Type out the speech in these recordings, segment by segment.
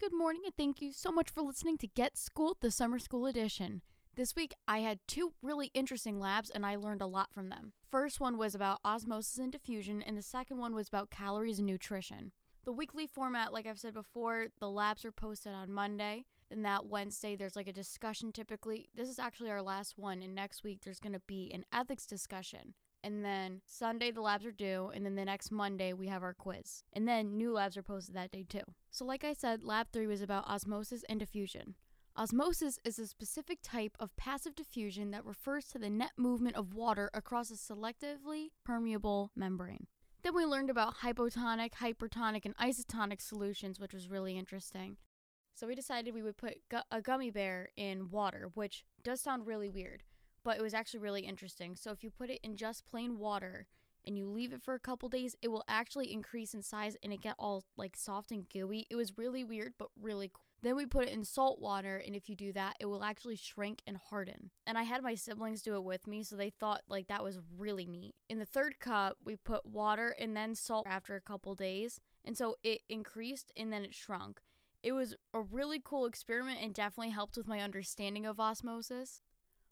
Good morning, and thank you so much for listening to Get Schooled, the Summer School Edition. This week, I had two really interesting labs, and I learned a lot from them. First one was about osmosis and diffusion, and the second one was about calories and nutrition. The weekly format, like I've said before, the labs are posted on Monday. Then that Wednesday, there's like a discussion typically. This is actually our last one, and next week, there's going to be an ethics discussion. And then Sunday, the labs are due. And then the next Monday, we have our quiz. And then new labs are posted that day too. So, like I said, lab three was about osmosis and diffusion. Osmosis is a specific type of passive diffusion that refers to the net movement of water across a selectively permeable membrane. Then we learned about hypotonic, hypertonic, and isotonic solutions, which was really interesting. So we decided we would put gu- a gummy bear in water, which does sound really weird but it was actually really interesting. So if you put it in just plain water and you leave it for a couple days, it will actually increase in size and it get all like soft and gooey. It was really weird, but really cool. Then we put it in salt water, and if you do that, it will actually shrink and harden. And I had my siblings do it with me, so they thought like that was really neat. In the third cup, we put water and then salt after a couple days, and so it increased and then it shrunk. It was a really cool experiment and definitely helped with my understanding of osmosis.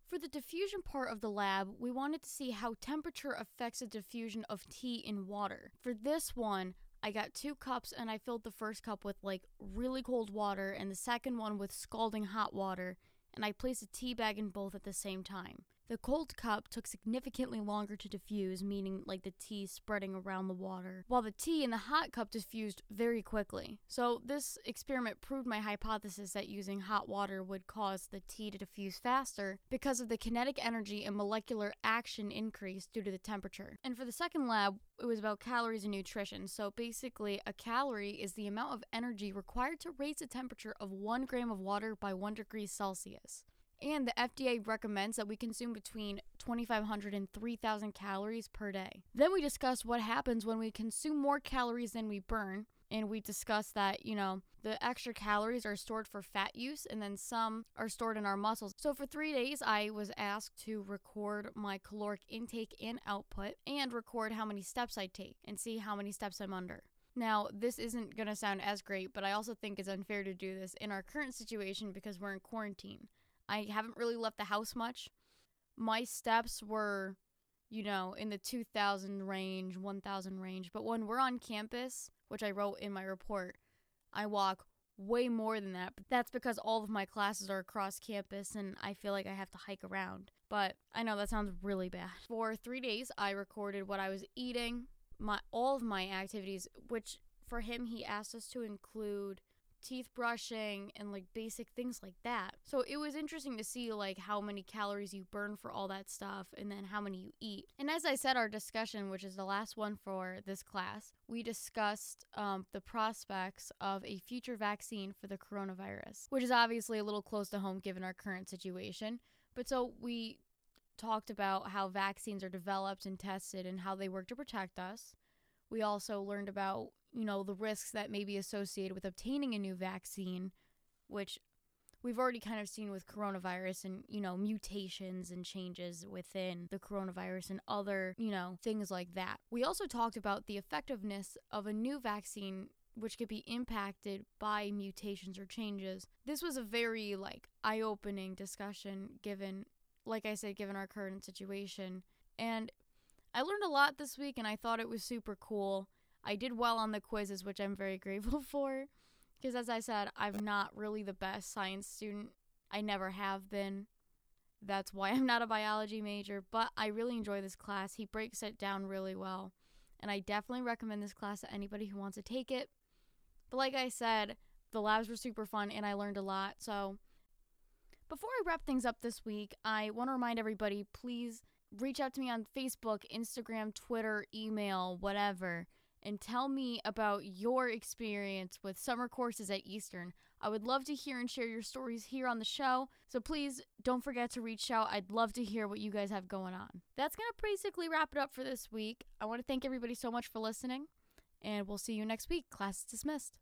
For the diffusion part of the lab, we wanted to see how temperature affects the diffusion of tea in water. For this one, I got two cups and I filled the first cup with like really cold water and the second one with scalding hot water, and I placed a tea bag in both at the same time. The cold cup took significantly longer to diffuse, meaning like the tea spreading around the water, while the tea in the hot cup diffused very quickly. So, this experiment proved my hypothesis that using hot water would cause the tea to diffuse faster because of the kinetic energy and molecular action increase due to the temperature. And for the second lab, it was about calories and nutrition. So, basically, a calorie is the amount of energy required to raise the temperature of one gram of water by one degree Celsius. And the FDA recommends that we consume between 2,500 and 3,000 calories per day. Then we discuss what happens when we consume more calories than we burn. And we discuss that, you know, the extra calories are stored for fat use and then some are stored in our muscles. So for three days, I was asked to record my caloric intake and output and record how many steps I take and see how many steps I'm under. Now, this isn't going to sound as great, but I also think it's unfair to do this in our current situation because we're in quarantine. I haven't really left the house much. My steps were, you know, in the 2000 range, 1000 range. But when we're on campus, which I wrote in my report, I walk way more than that. But that's because all of my classes are across campus and I feel like I have to hike around. But I know that sounds really bad. For three days, I recorded what I was eating, my all of my activities, which for him he asked us to include teeth brushing and like basic things like that. So it was interesting to see like how many calories you burn for all that stuff and then how many you eat. And as I said, our discussion, which is the last one for this class, we discussed um, the prospects of a future vaccine for the coronavirus, which is obviously a little close to home given our current situation. But so we talked about how vaccines are developed and tested and how they work to protect us. We also learned about you know, the risks that may be associated with obtaining a new vaccine, which we've already kind of seen with coronavirus and, you know, mutations and changes within the coronavirus and other, you know, things like that. We also talked about the effectiveness of a new vaccine which could be impacted by mutations or changes. This was a very like eye-opening discussion given like I said given our current situation. And I learned a lot this week and I thought it was super cool. I did well on the quizzes, which I'm very grateful for. Because as I said, I'm not really the best science student. I never have been. That's why I'm not a biology major, but I really enjoy this class. He breaks it down really well. And I definitely recommend this class to anybody who wants to take it. But like I said, the labs were super fun and I learned a lot. So before I wrap things up this week, I want to remind everybody please reach out to me on Facebook, Instagram, Twitter, email, whatever and tell me about your experience with summer courses at Eastern. I would love to hear and share your stories here on the show, so please don't forget to reach out. I'd love to hear what you guys have going on. That's going to basically wrap it up for this week. I want to thank everybody so much for listening, and we'll see you next week. Class is dismissed.